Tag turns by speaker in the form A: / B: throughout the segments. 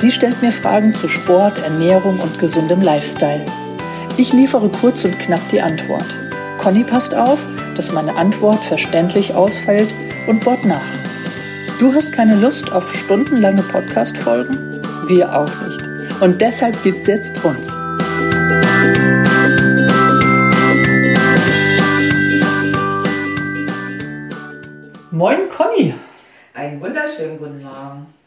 A: Sie stellt mir Fragen zu Sport, Ernährung und gesundem Lifestyle. Ich liefere kurz und knapp die Antwort. Conny passt auf, dass meine Antwort verständlich ausfällt und bohrt nach. Du hast keine Lust auf stundenlange Podcast-Folgen? Wir auch nicht. Und deshalb gibt's jetzt uns. Moin Conny.
B: Einen wunderschönen guten Morgen.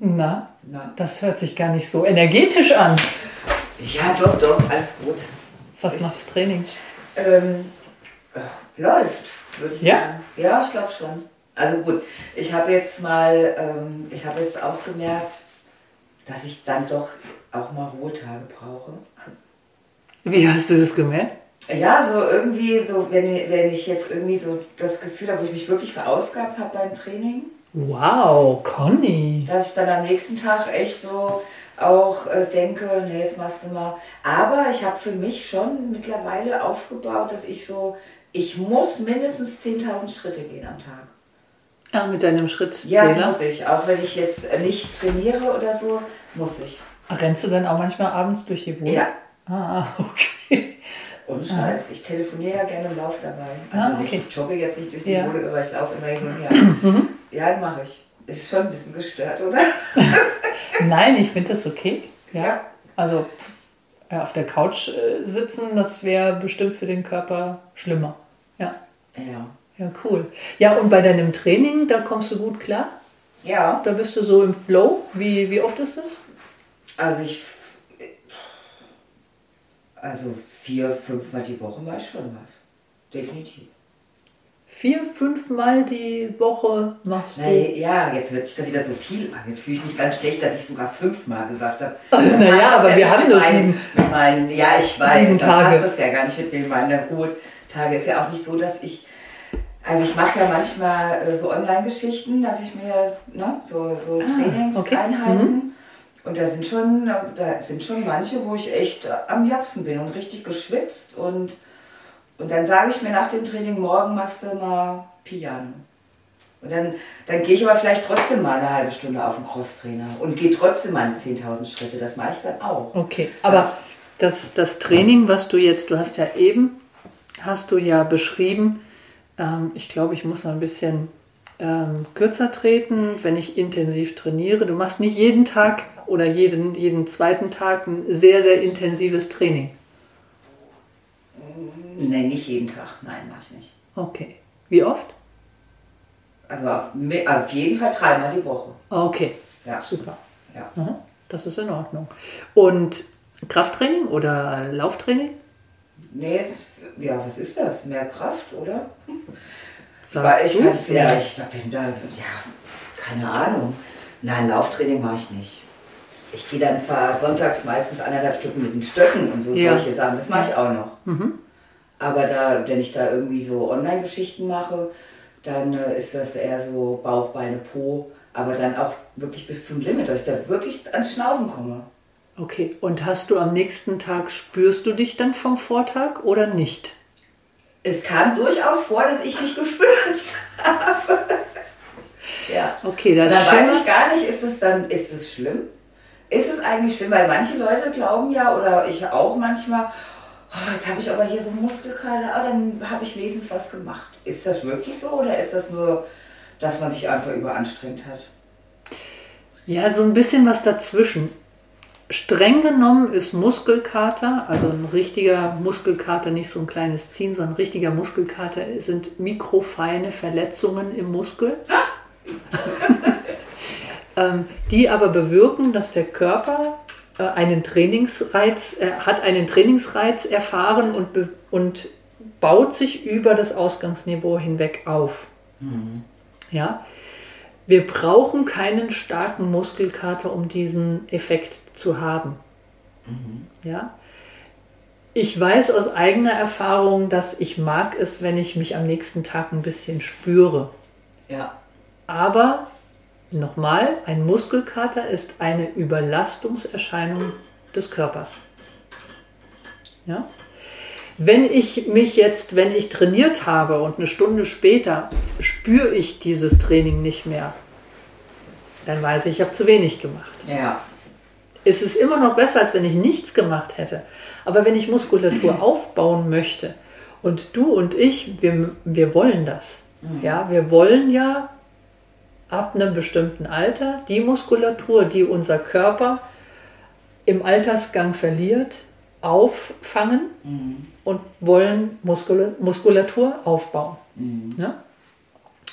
A: Na, Na, das hört sich gar nicht so energetisch an.
B: Ja, doch, doch, alles gut.
A: Was ich, macht's Training?
B: Ähm, läuft, würde ich
A: ja?
B: sagen. Ja, ich glaube schon. Also gut, ich habe jetzt mal, ähm, ich habe jetzt auch gemerkt, dass ich dann doch auch mal Ruhetage brauche.
A: Wie hast du das gemerkt?
B: Ja, so irgendwie, so wenn, wenn ich jetzt irgendwie so das Gefühl habe, wo ich mich wirklich verausgabt habe beim Training.
A: Wow, Conny.
B: Dass ich dann am nächsten Tag echt so auch äh, denke, nee, jetzt machst du mal. Aber ich habe für mich schon mittlerweile aufgebaut, dass ich so, ich muss mindestens 10.000 Schritte gehen am Tag.
A: Ah, mit deinem Schrittzähler?
B: Ja, muss ich. Auch wenn ich jetzt nicht trainiere oder so, muss ich.
A: Rennst du dann auch manchmal abends durch die Wohnung?
B: Ja.
A: Ah, okay.
B: Und Scheiß, ich telefoniere ja gerne im Lauf dabei.
A: Also ah, okay.
B: ich jogge jetzt nicht durch die
A: ja.
B: Wohnung, aber ich laufe immer hin und her. Ja, mache ich. Ist schon ein bisschen gestört, oder?
A: Nein, ich finde das okay. Ja.
B: ja.
A: Also auf der Couch äh, sitzen, das wäre bestimmt für den Körper schlimmer. Ja.
B: Ja.
A: Ja, cool. Ja, und bei deinem Training, da kommst du gut klar?
B: Ja.
A: Da bist du so im Flow. Wie, wie oft ist das?
B: Also ich. Also vier, fünfmal die Woche ich schon was. Definitiv.
A: Vier, fünfmal die Woche machst du?
B: Naja, jetzt hört sich das wieder so viel an. Jetzt fühle ich mich ganz schlecht, dass ich sogar fünfmal gesagt habe.
A: naja, aber wir haben nur sieben.
B: Mit meinen, ja, ich weiß,
A: sieben Tage.
B: passt das ja gar nicht mit meinen Ruhetage. Ist ja auch nicht so, dass ich also ich mache ja manchmal äh, so Online-Geschichten, dass ich mir ne, so, so ah, Trainingseinheiten okay. mhm. und da sind schon, da sind schon manche, wo ich echt am Japsen bin und richtig geschwitzt und, und dann sage ich mir nach dem Training, morgen machst du mal Piano. Und dann, dann gehe ich aber vielleicht trotzdem mal eine halbe Stunde auf den Crosstrainer und gehe trotzdem meine 10.000 Schritte. Das mache ich dann auch.
A: Okay, aber das, das Training, was du jetzt, du hast ja eben, hast du ja beschrieben, ähm, ich glaube, ich muss noch ein bisschen ähm, kürzer treten, wenn ich intensiv trainiere. Du machst nicht jeden Tag oder jeden, jeden zweiten Tag ein sehr, sehr intensives Training.
B: Nein, nicht jeden Tag. Nein, mach ich nicht.
A: Okay. Wie oft?
B: Also auf, auf jeden Fall dreimal die Woche.
A: Okay.
B: Ja.
A: Super.
B: Ja.
A: Das ist in Ordnung. Und Krafttraining oder Lauftraining?
B: Nee, ist, ja, was ist das? Mehr Kraft, oder?
A: Sag
B: ich kann's, ja, ich bin da, ja, keine Ahnung. Nein, Lauftraining mache ich nicht. Ich gehe dann zwar sonntags meistens anderthalb Stunden mit den Stöcken und so
A: ja.
B: solche Sachen, das mache ich auch noch.
A: Mhm.
B: Aber da, wenn ich da irgendwie so Online-Geschichten mache, dann äh, ist das eher so Bauch, Beine, Po, aber dann auch wirklich bis zum Limit, dass ich da wirklich ans Schnaufen komme.
A: Okay, und hast du am nächsten Tag, spürst du dich dann vom Vortag oder nicht?
B: Es kam durchaus vor, dass ich mich gespürt habe. ja.
A: Okay, das
B: dann weiß ich gar nicht, ist es dann, ist es schlimm? Ist es eigentlich schlimm? Weil manche Leute glauben ja, oder ich auch manchmal, oh, jetzt habe ich aber hier so Muskelkater, ah, dann habe ich wenigstens was gemacht. Ist das wirklich so oder ist das nur, dass man sich einfach überanstrengt hat?
A: Ja, so ein bisschen was dazwischen. Streng genommen ist Muskelkater, also ein richtiger Muskelkater, nicht so ein kleines Ziehen, sondern ein richtiger Muskelkater sind mikrofeine Verletzungen im Muskel, ähm, die aber bewirken, dass der Körper einen Trainingsreiz, äh, hat einen Trainingsreiz erfahren und, und baut sich über das Ausgangsniveau hinweg auf.
B: Mhm.
A: Ja, wir brauchen keinen starken Muskelkater, um diesen Effekt zu haben. Mhm. Ja. Ich weiß aus eigener Erfahrung, dass ich mag es, wenn ich mich am nächsten Tag ein bisschen spüre.
B: Ja.
A: Aber nochmal, ein Muskelkater ist eine Überlastungserscheinung des Körpers. Ja? Wenn ich mich jetzt, wenn ich trainiert habe und eine Stunde später spüre ich dieses Training nicht mehr, dann weiß ich, ich habe zu wenig gemacht.
B: Ja.
A: Es ist immer noch besser, als wenn ich nichts gemacht hätte. Aber wenn ich Muskulatur aufbauen möchte und du und ich, wir, wir wollen das. Mhm. Ja, wir wollen ja ab einem bestimmten Alter die Muskulatur, die unser Körper im Altersgang verliert, auffangen mhm. und wollen Muskul Muskulatur aufbauen. Mhm. Ja?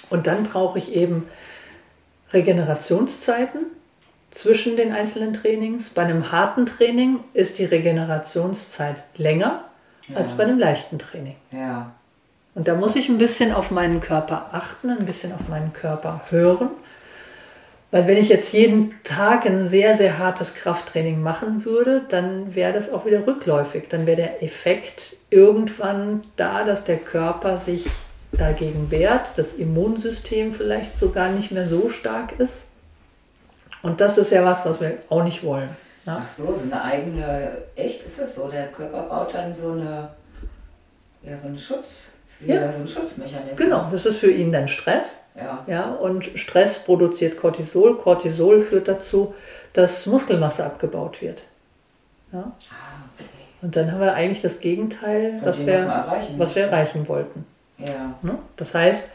A: Und dann brauche ich eben Regenerationszeiten zwischen den einzelnen Trainings. Bei einem harten Training ist die Regenerationszeit länger ja. als bei einem leichten Training.
B: Ja.
A: Und da muss ich ein bisschen auf meinen Körper achten, ein bisschen auf meinen Körper hören. Weil wenn ich jetzt jeden Tag ein sehr, sehr hartes Krafttraining machen würde, dann wäre das auch wieder rückläufig. Dann wäre der Effekt irgendwann da, dass der Körper sich dagegen wehrt, das Immunsystem vielleicht sogar nicht mehr so stark ist. Und das ist ja was, was wir auch nicht wollen.
B: Ja? Ach so, so eine eigene, echt ist das so? Der Körper baut dann so eine, ja, so einen Schutz, ja. so einen Schutzmechanismus.
A: Genau, das ist für ihn dann Stress.
B: Ja.
A: ja. Und Stress produziert Cortisol. Cortisol führt dazu, dass Muskelmasse abgebaut wird. Ja.
B: Ah, okay.
A: Und dann haben wir eigentlich das Gegenteil, was wir, was wir erreichen wollten.
B: Ja.
A: Ne? Das heißt,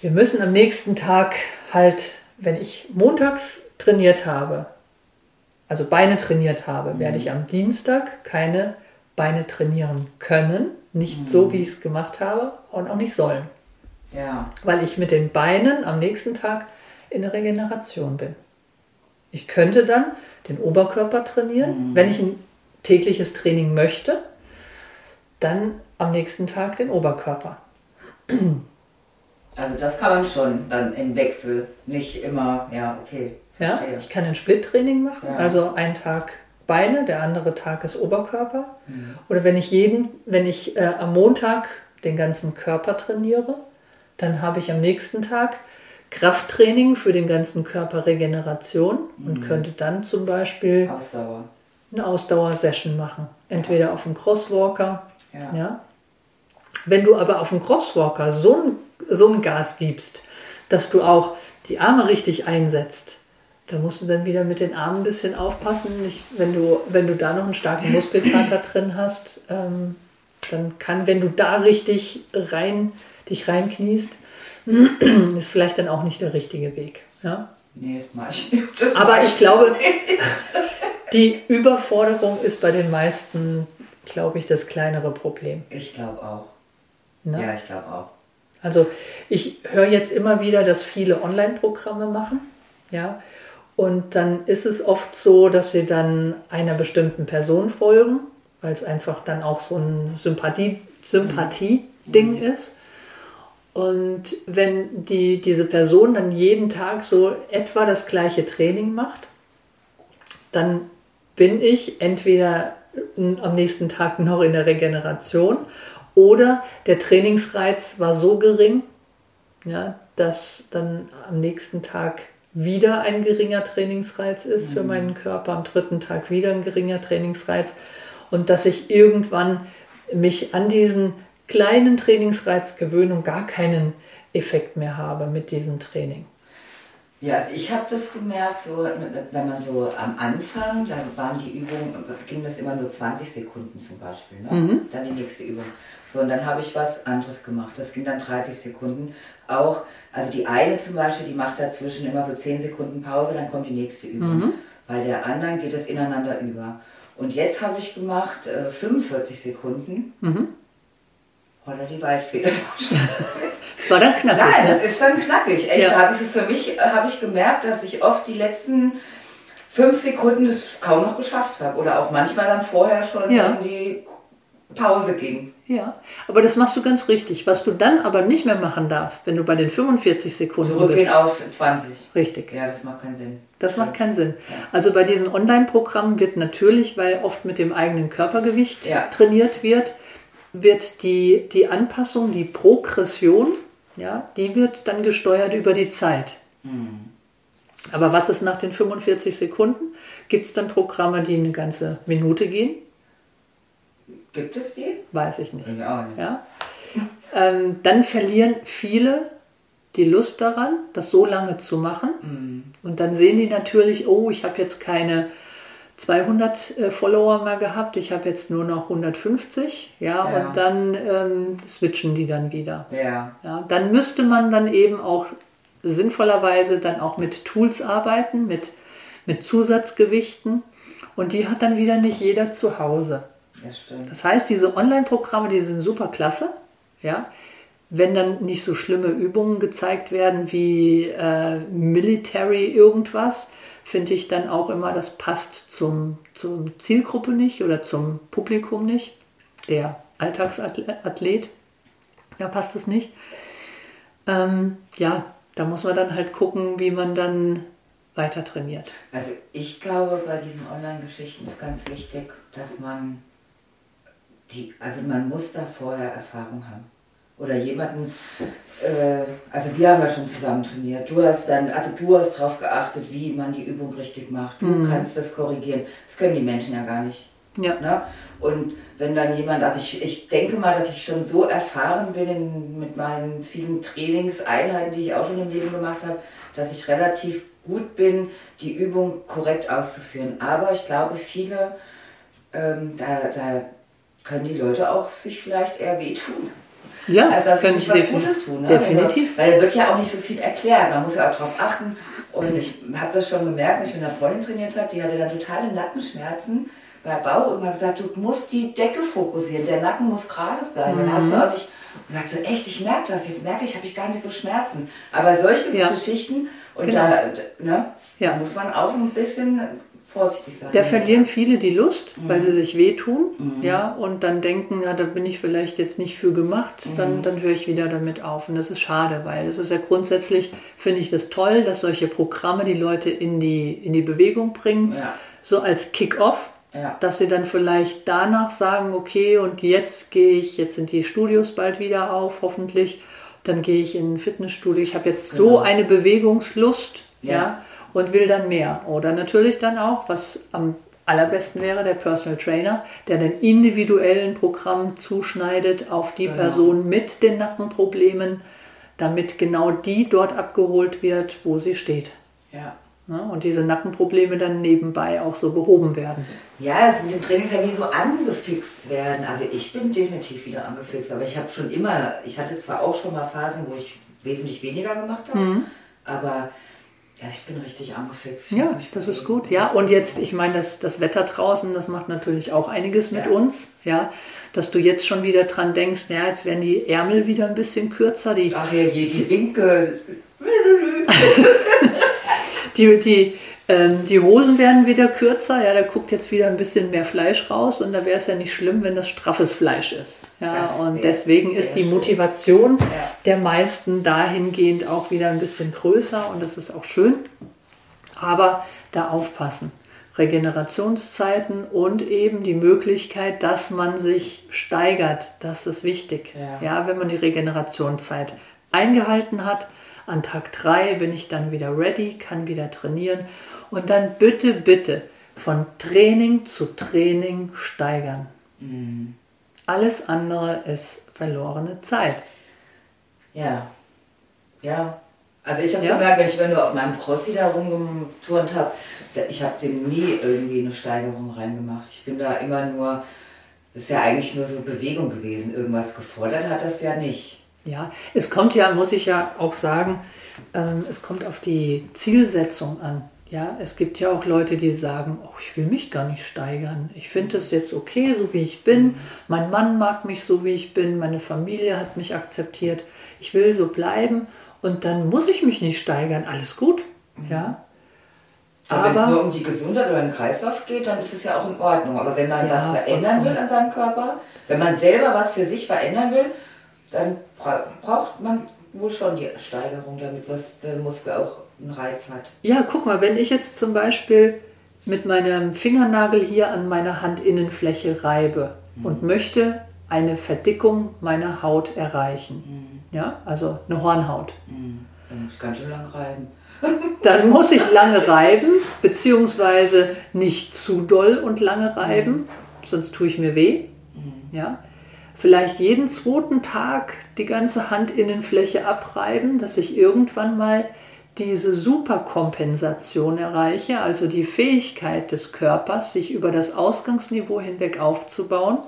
A: wir müssen am nächsten Tag halt wenn ich montags trainiert habe, also Beine trainiert habe, mhm. werde ich am Dienstag keine Beine trainieren können. Nicht mhm. so, wie ich es gemacht habe und auch nicht sollen.
B: Ja.
A: Weil ich mit den Beinen am nächsten Tag in der Regeneration bin. Ich könnte dann den Oberkörper trainieren. Mhm. Wenn ich ein tägliches Training möchte, dann am nächsten Tag den Oberkörper.
B: Also das kann man schon dann im Wechsel, nicht immer, ja, okay.
A: Verstehe. Ja, ich kann ein Split-Training machen, ja. also ein Tag Beine, der andere Tag ist Oberkörper. Mhm. Oder wenn ich jeden, wenn ich äh, am Montag den ganzen Körper trainiere, dann habe ich am nächsten Tag Krafttraining für den ganzen Körper Regeneration mhm. und könnte dann zum Beispiel
B: Ausdauer.
A: eine Ausdauersession machen. Entweder ja. auf dem Crosswalker. Ja. ja. Wenn du aber auf dem Crosswalker so ein so ein Gas gibst, dass du auch die Arme richtig einsetzt, da musst du dann wieder mit den Armen ein bisschen aufpassen. Nicht, wenn, du, wenn du da noch einen starken Muskelkater drin hast, ähm, dann kann, wenn du da richtig rein, dich reinkniest, ist vielleicht dann auch nicht der richtige Weg. Ja?
B: Nee, das mach ich nicht. Das
A: Aber ich glaube, die Überforderung ist bei den meisten, glaube ich, das kleinere Problem.
B: Ich glaube auch. Na? Ja, ich glaube auch.
A: Also ich höre jetzt immer wieder, dass viele Online-Programme machen, ja, und dann ist es oft so, dass sie dann einer bestimmten Person folgen, weil es einfach dann auch so ein Sympathie, Sympathie-Ding mhm. ist. Und wenn die, diese Person dann jeden Tag so etwa das gleiche Training macht, dann bin ich entweder am nächsten Tag noch in der Regeneration oder der Trainingsreiz war so gering, ja, dass dann am nächsten Tag wieder ein geringer Trainingsreiz ist mhm. für meinen Körper, am dritten Tag wieder ein geringer Trainingsreiz und dass ich irgendwann mich an diesen kleinen Trainingsreiz gewöhne und gar keinen Effekt mehr habe mit diesem Training.
B: Ja, also ich habe das gemerkt, so, wenn man so am Anfang, da waren die Übungen, ging das immer nur 20 Sekunden zum Beispiel, ne? Mhm. dann die nächste Übung. So, und dann habe ich was anderes gemacht. Das ging dann 30 Sekunden. Auch, also die eine zum Beispiel, die macht dazwischen immer so 10 Sekunden Pause, dann kommt die nächste Übung. Mhm. Bei der anderen geht es ineinander über. Und jetzt habe ich gemacht äh, 45 Sekunden. Mhm. Oder die Waldfee. Das war
A: dann knackig.
B: Nein, ne? das ist dann knackig. Echt, ja. habe ich für mich habe ich gemerkt, dass ich oft die letzten fünf Sekunden das kaum noch geschafft habe. Oder auch manchmal dann vorher schon ja. in die Pause ging.
A: Ja, aber das machst du ganz richtig. Was du dann aber nicht mehr machen darfst, wenn du bei den 45 Sekunden
B: Zurückgehen bist. auf 20.
A: Richtig.
B: Ja, das macht keinen Sinn.
A: Das macht keinen Sinn. Ja. Also bei diesen Online-Programmen wird natürlich, weil oft mit dem eigenen Körpergewicht ja. trainiert wird, wird die, die Anpassung, die Progression, ja, die wird dann gesteuert über die Zeit. Mhm. Aber was ist nach den 45 Sekunden? Gibt es dann Programme, die eine ganze Minute gehen?
B: Gibt es die?
A: Weiß ich nicht.
B: Nicht.
A: Ja? Ähm, dann verlieren viele die Lust daran, das so lange zu machen. Mhm. Und dann sehen die natürlich, oh, ich habe jetzt keine 200 äh, Follower mehr gehabt, ich habe jetzt nur noch 150. Ja, ja. und dann ähm, switchen die dann wieder.
B: Ja.
A: ja. Dann müsste man dann eben auch sinnvollerweise dann auch mit Tools arbeiten, mit, mit Zusatzgewichten. Und die hat dann wieder nicht jeder zu Hause.
B: Das stimmt.
A: Das heißt, diese Online-Programme, die sind super klasse. Ja? Wenn dann nicht so schlimme Übungen gezeigt werden wie äh, Military irgendwas, finde ich dann auch immer, das passt zum, zum Zielgruppe nicht oder zum Publikum nicht. Der Alltagsathlet, da passt es nicht. Ähm, ja, da muss man dann halt gucken, wie man dann weiter trainiert.
B: Also ich glaube, bei diesen Online-Geschichten ist ganz wichtig, dass man die, also man muss da vorher Erfahrung haben. Oder jemanden, äh, also wir haben ja schon zusammen trainiert. Du hast dann, also du hast darauf geachtet, wie man die Übung richtig macht. Du mhm. kannst das korrigieren. Das können die Menschen ja gar nicht.
A: Ja.
B: Ne? Und wenn dann jemand, also ich, ich denke mal, dass ich schon so erfahren bin in, mit meinen vielen Trainingseinheiten, die ich auch schon im Leben gemacht habe, dass ich relativ gut bin, die Übung korrekt auszuführen. Aber ich glaube, viele, ähm, da, da können die Leute auch sich vielleicht eher wehtun.
A: Ja,
B: also dass sie sich was Gutes tun. Ne?
A: Definitiv.
B: Weil, weil wird ja auch nicht so viel erklärt. Man muss ja auch darauf achten. Und ich habe das schon gemerkt, als ich mit einer Freundin trainiert habe, die hatte dann totale Nackenschmerzen bei Bau. Irgendwann gesagt, du musst die Decke fokussieren, der Nacken muss gerade sein. Mhm. Dann hast du auch nicht und sagt so, echt, ich merke das, jetzt merke ich, habe ich gar nicht so Schmerzen. Aber solche ja. Geschichten, und genau. da, ne, ja. da muss man auch ein bisschen vorsichtig sein.
A: Da verlieren viele die Lust, mhm. weil sie sich wehtun, mhm. ja, und dann denken, ja, da bin ich vielleicht jetzt nicht für gemacht, mhm. dann, dann höre ich wieder damit auf. Und das ist schade, weil es ist ja grundsätzlich, finde ich das toll, dass solche Programme die Leute in die, in die Bewegung bringen,
B: ja.
A: so als Kick-off.
B: Ja.
A: Dass sie dann vielleicht danach sagen, okay, und jetzt gehe ich, jetzt sind die Studios bald wieder auf, hoffentlich, dann gehe ich in ein Fitnessstudio. Ich habe jetzt genau. so eine Bewegungslust, ja. ja und will dann mehr. Oder natürlich dann auch, was am allerbesten wäre, der Personal Trainer, der den individuellen Programm zuschneidet auf die genau. Person mit den Nackenproblemen, damit genau die dort abgeholt wird, wo sie steht.
B: Ja.
A: Ja, und diese Nackenprobleme dann nebenbei auch so behoben werden.
B: Ja, das mit dem Training ist ja wie so angefixt werden. Also ich bin definitiv wieder angefixt, aber ich habe schon immer, ich hatte zwar auch schon mal Phasen, wo ich wesentlich weniger gemacht habe, mhm. aber ja, ich bin richtig angefixt.
A: Ja, das ist gut. Ja, und jetzt, ich meine, das, das Wetter draußen, das macht natürlich auch einiges mit ja. uns. Ja, dass du jetzt schon wieder dran denkst, ja, jetzt werden die Ärmel wieder ein bisschen kürzer. Die,
B: Ach ja, die Winkel.
A: die, die, ähm, die Hosen werden wieder kürzer, ja, da guckt jetzt wieder ein bisschen mehr Fleisch raus und da wäre es ja nicht schlimm, wenn das straffes Fleisch ist. Ja, das und deswegen ist die Motivation ja. der meisten dahingehend auch wieder ein bisschen größer und das ist auch schön. Aber da aufpassen. Regenerationszeiten und eben die Möglichkeit, dass man sich steigert. Das ist wichtig. Ja, ja wenn man die Regenerationszeit eingehalten hat, an Tag 3 bin ich dann wieder ready, kann wieder trainieren und dann bitte, bitte von Training zu Training steigern. Mhm. Alles andere ist verlorene Zeit.
B: Ja, ja. Also ich habe ja. gemerkt, wenn ich nur auf meinem Crossi da rumgeturnt habe, ich habe dem nie irgendwie eine Steigerung reingemacht. Ich bin da immer nur, ist ja eigentlich nur so Bewegung gewesen. Irgendwas gefordert hat das ja nicht.
A: Ja, es kommt ja, muss ich ja auch sagen, ähm, es kommt auf die Zielsetzung an. Ja, es gibt ja auch Leute, die sagen, oh, ich will mich gar nicht steigern. Ich finde es jetzt okay, so wie ich bin. Mein Mann mag mich so, wie ich bin. Meine Familie hat mich akzeptiert. Ich will so bleiben und dann muss ich mich nicht steigern. Alles gut. Ja.
B: Aber wenn es nur um die Gesundheit oder den Kreislauf geht, dann ist es ja auch in Ordnung. Aber wenn man ja, was verändern will an seinem Körper, wenn man selber was für sich verändern will, dann braucht man wohl schon die Steigerung, damit was der Muskel auch einen Reiz hat.
A: Ja, guck mal, wenn ich jetzt zum Beispiel mit meinem Fingernagel hier an meiner Handinnenfläche reibe mhm. und möchte eine Verdickung meiner Haut erreichen, mhm. ja, also eine Hornhaut.
B: Mhm. Dann muss ich ganz schön lang reiben.
A: Dann muss ich lange reiben, beziehungsweise nicht zu doll und lange reiben, mhm. sonst tue ich mir weh. Mhm. Ja? Vielleicht jeden zweiten Tag die ganze Handinnenfläche abreiben, dass ich irgendwann mal diese Superkompensation erreiche, also die Fähigkeit des Körpers, sich über das Ausgangsniveau hinweg aufzubauen.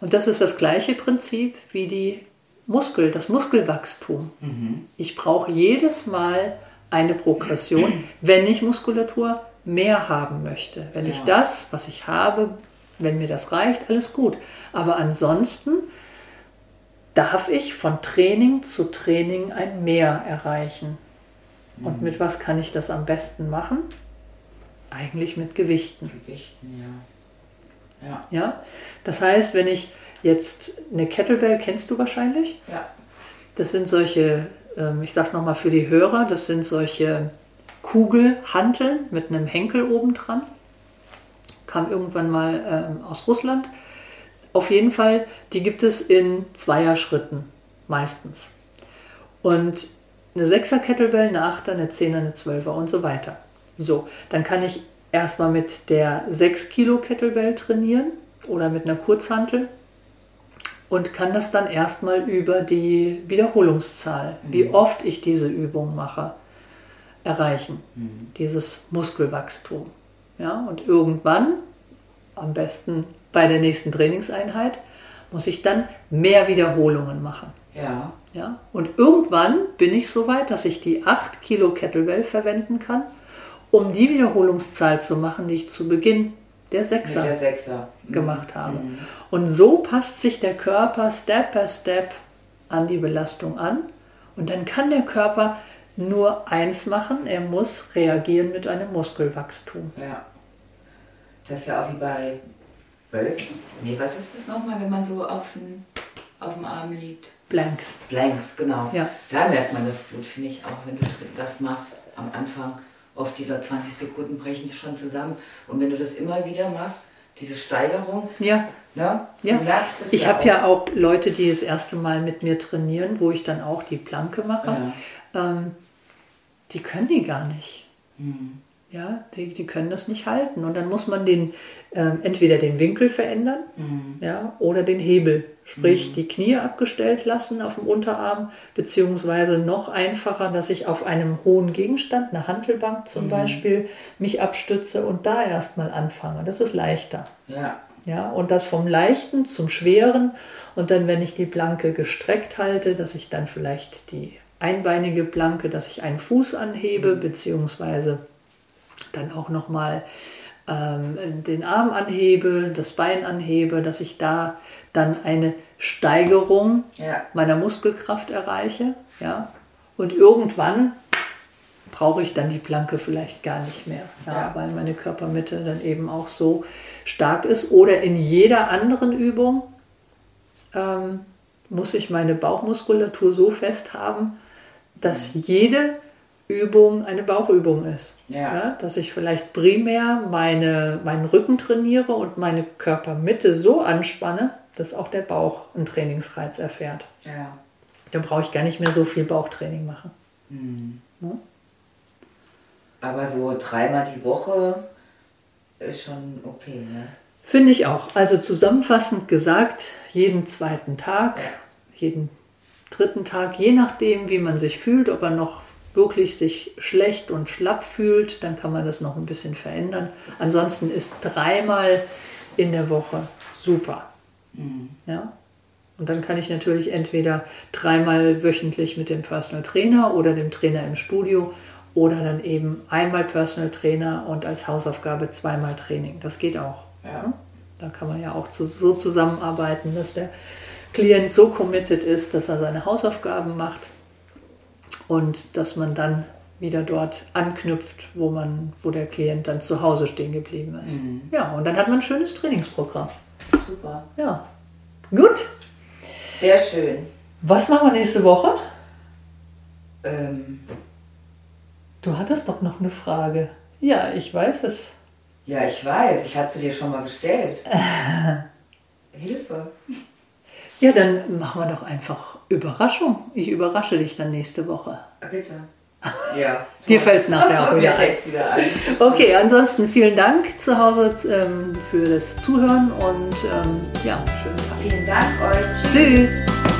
A: Und das ist das gleiche Prinzip wie die Muskel, das Muskelwachstum. Mhm. Ich brauche jedes Mal eine Progression, wenn ich Muskulatur mehr haben möchte. Wenn ja. ich das, was ich habe, wenn mir das reicht, alles gut. Aber ansonsten darf ich von Training zu Training ein Mehr erreichen. Und mit was kann ich das am besten machen? Eigentlich mit Gewichten.
B: Gewichten, ja. Ja.
A: ja? Das heißt, wenn ich jetzt eine Kettlebell kennst du wahrscheinlich?
B: Ja.
A: Das sind solche ähm, ich sage es nochmal für die Hörer, das sind solche Kugelhanteln mit einem Henkel oben dran. Kam irgendwann mal ähm, aus Russland. Auf jeden Fall, die gibt es in Zweierschritten meistens. Und eine 6er Kettlebell, eine 8er, eine 10er, eine 12er und so weiter. So, dann kann ich erstmal mit der 6 Kilo Kettlebell trainieren oder mit einer Kurzhantel und kann das dann erstmal über die Wiederholungszahl, mhm. wie oft ich diese Übung mache, erreichen. Mhm. Dieses Muskelwachstum. Ja, und irgendwann, am besten bei der nächsten Trainingseinheit, muss ich dann mehr Wiederholungen machen.
B: Ja.
A: Ja, und irgendwann bin ich so weit, dass ich die 8 Kilo Kettlebell verwenden kann, um die Wiederholungszahl zu machen, die ich zu Beginn der Sechser,
B: der Sechser.
A: Mhm. gemacht habe. Mhm. Und so passt sich der Körper Step by Step an die Belastung an. Und dann kann der Körper nur eins machen, er muss reagieren mit einem Muskelwachstum.
B: Ja. Das ist ja auch wie bei Burpees. Nee, was ist das nochmal, wenn man so auf dem, auf dem Arm liegt?
A: Blanks.
B: Blanks, genau.
A: Ja.
B: Da merkt man das gut, finde ich auch, wenn du das machst am Anfang. Oft die 20 Sekunden brechen es schon zusammen. Und wenn du das immer wieder machst, diese Steigerung.
A: Ja.
B: Ne?
A: ja. ich ja habe ja auch Leute, die das erste Mal mit mir trainieren, wo ich dann auch die Planke mache. Ja. Ähm, die können die gar nicht. Mhm. Ja, die, die können das nicht halten. Und dann muss man den, äh, entweder den Winkel verändern mhm. ja, oder den Hebel. Sprich, mhm. die Knie abgestellt lassen auf dem Unterarm, beziehungsweise noch einfacher, dass ich auf einem hohen Gegenstand, eine Handelbank zum mhm. Beispiel, mich abstütze und da erstmal anfange. Das ist leichter.
B: Ja.
A: Ja, und das vom Leichten zum Schweren. Und dann, wenn ich die Planke gestreckt halte, dass ich dann vielleicht die einbeinige Planke, dass ich einen Fuß anhebe, mhm. beziehungsweise dann auch nochmal ähm, den Arm anhebe, das Bein anhebe, dass ich da dann eine Steigerung
B: ja.
A: meiner Muskelkraft erreiche. Ja? Und irgendwann brauche ich dann die Planke vielleicht gar nicht mehr, ja, ja. weil meine Körpermitte dann eben auch so stark ist. Oder in jeder anderen Übung ähm, muss ich meine Bauchmuskulatur so fest haben, dass mhm. jede Übung eine Bauchübung ist.
B: Ja. ja.
A: dass ich vielleicht primär meine, meinen Rücken trainiere und meine Körpermitte so anspanne, dass auch der Bauch einen Trainingsreiz erfährt.
B: Ja.
A: Dann brauche ich gar nicht mehr so viel Bauchtraining machen.
B: Mhm. Ja? Aber so dreimal die Woche ist schon okay, ne?
A: Finde ich auch. Also zusammenfassend gesagt, jeden zweiten Tag, jeden dritten Tag, je nachdem, wie man sich fühlt, ob er noch wirklich sich schlecht und schlapp fühlt, dann kann man das noch ein bisschen verändern. Ansonsten ist dreimal in der Woche super. Mhm. Ja? Und dann kann ich natürlich entweder dreimal wöchentlich mit dem Personal Trainer oder dem Trainer im Studio oder dann eben einmal Personal Trainer und als Hausaufgabe zweimal Training. Das geht auch.
B: Ja.
A: Da kann man ja auch so zusammenarbeiten, dass der Klient so committed ist, dass er seine Hausaufgaben macht und dass man dann wieder dort anknüpft, wo man, wo der Klient dann zu Hause stehen geblieben ist. Mhm. Ja, und dann hat man ein schönes Trainingsprogramm.
B: Super.
A: Ja. Gut.
B: Sehr schön.
A: Was machen wir nächste Woche?
B: Ähm.
A: Du hattest doch noch eine Frage. Ja, ich weiß es.
B: Ja, ich weiß. Ich hatte dir schon mal gestellt. Hilfe.
A: Ja, dann machen wir doch einfach Überraschung. Ich überrasche dich dann nächste Woche.
B: Bitte. Ja.
A: Dir fällt es nachher auch
B: wieder, ein. wieder ein.
A: Okay, ansonsten vielen Dank zu Hause ähm, für das Zuhören und ähm, ja, schönen
B: Tag. Vielen Dank euch.
A: Tschüss. Tschüss.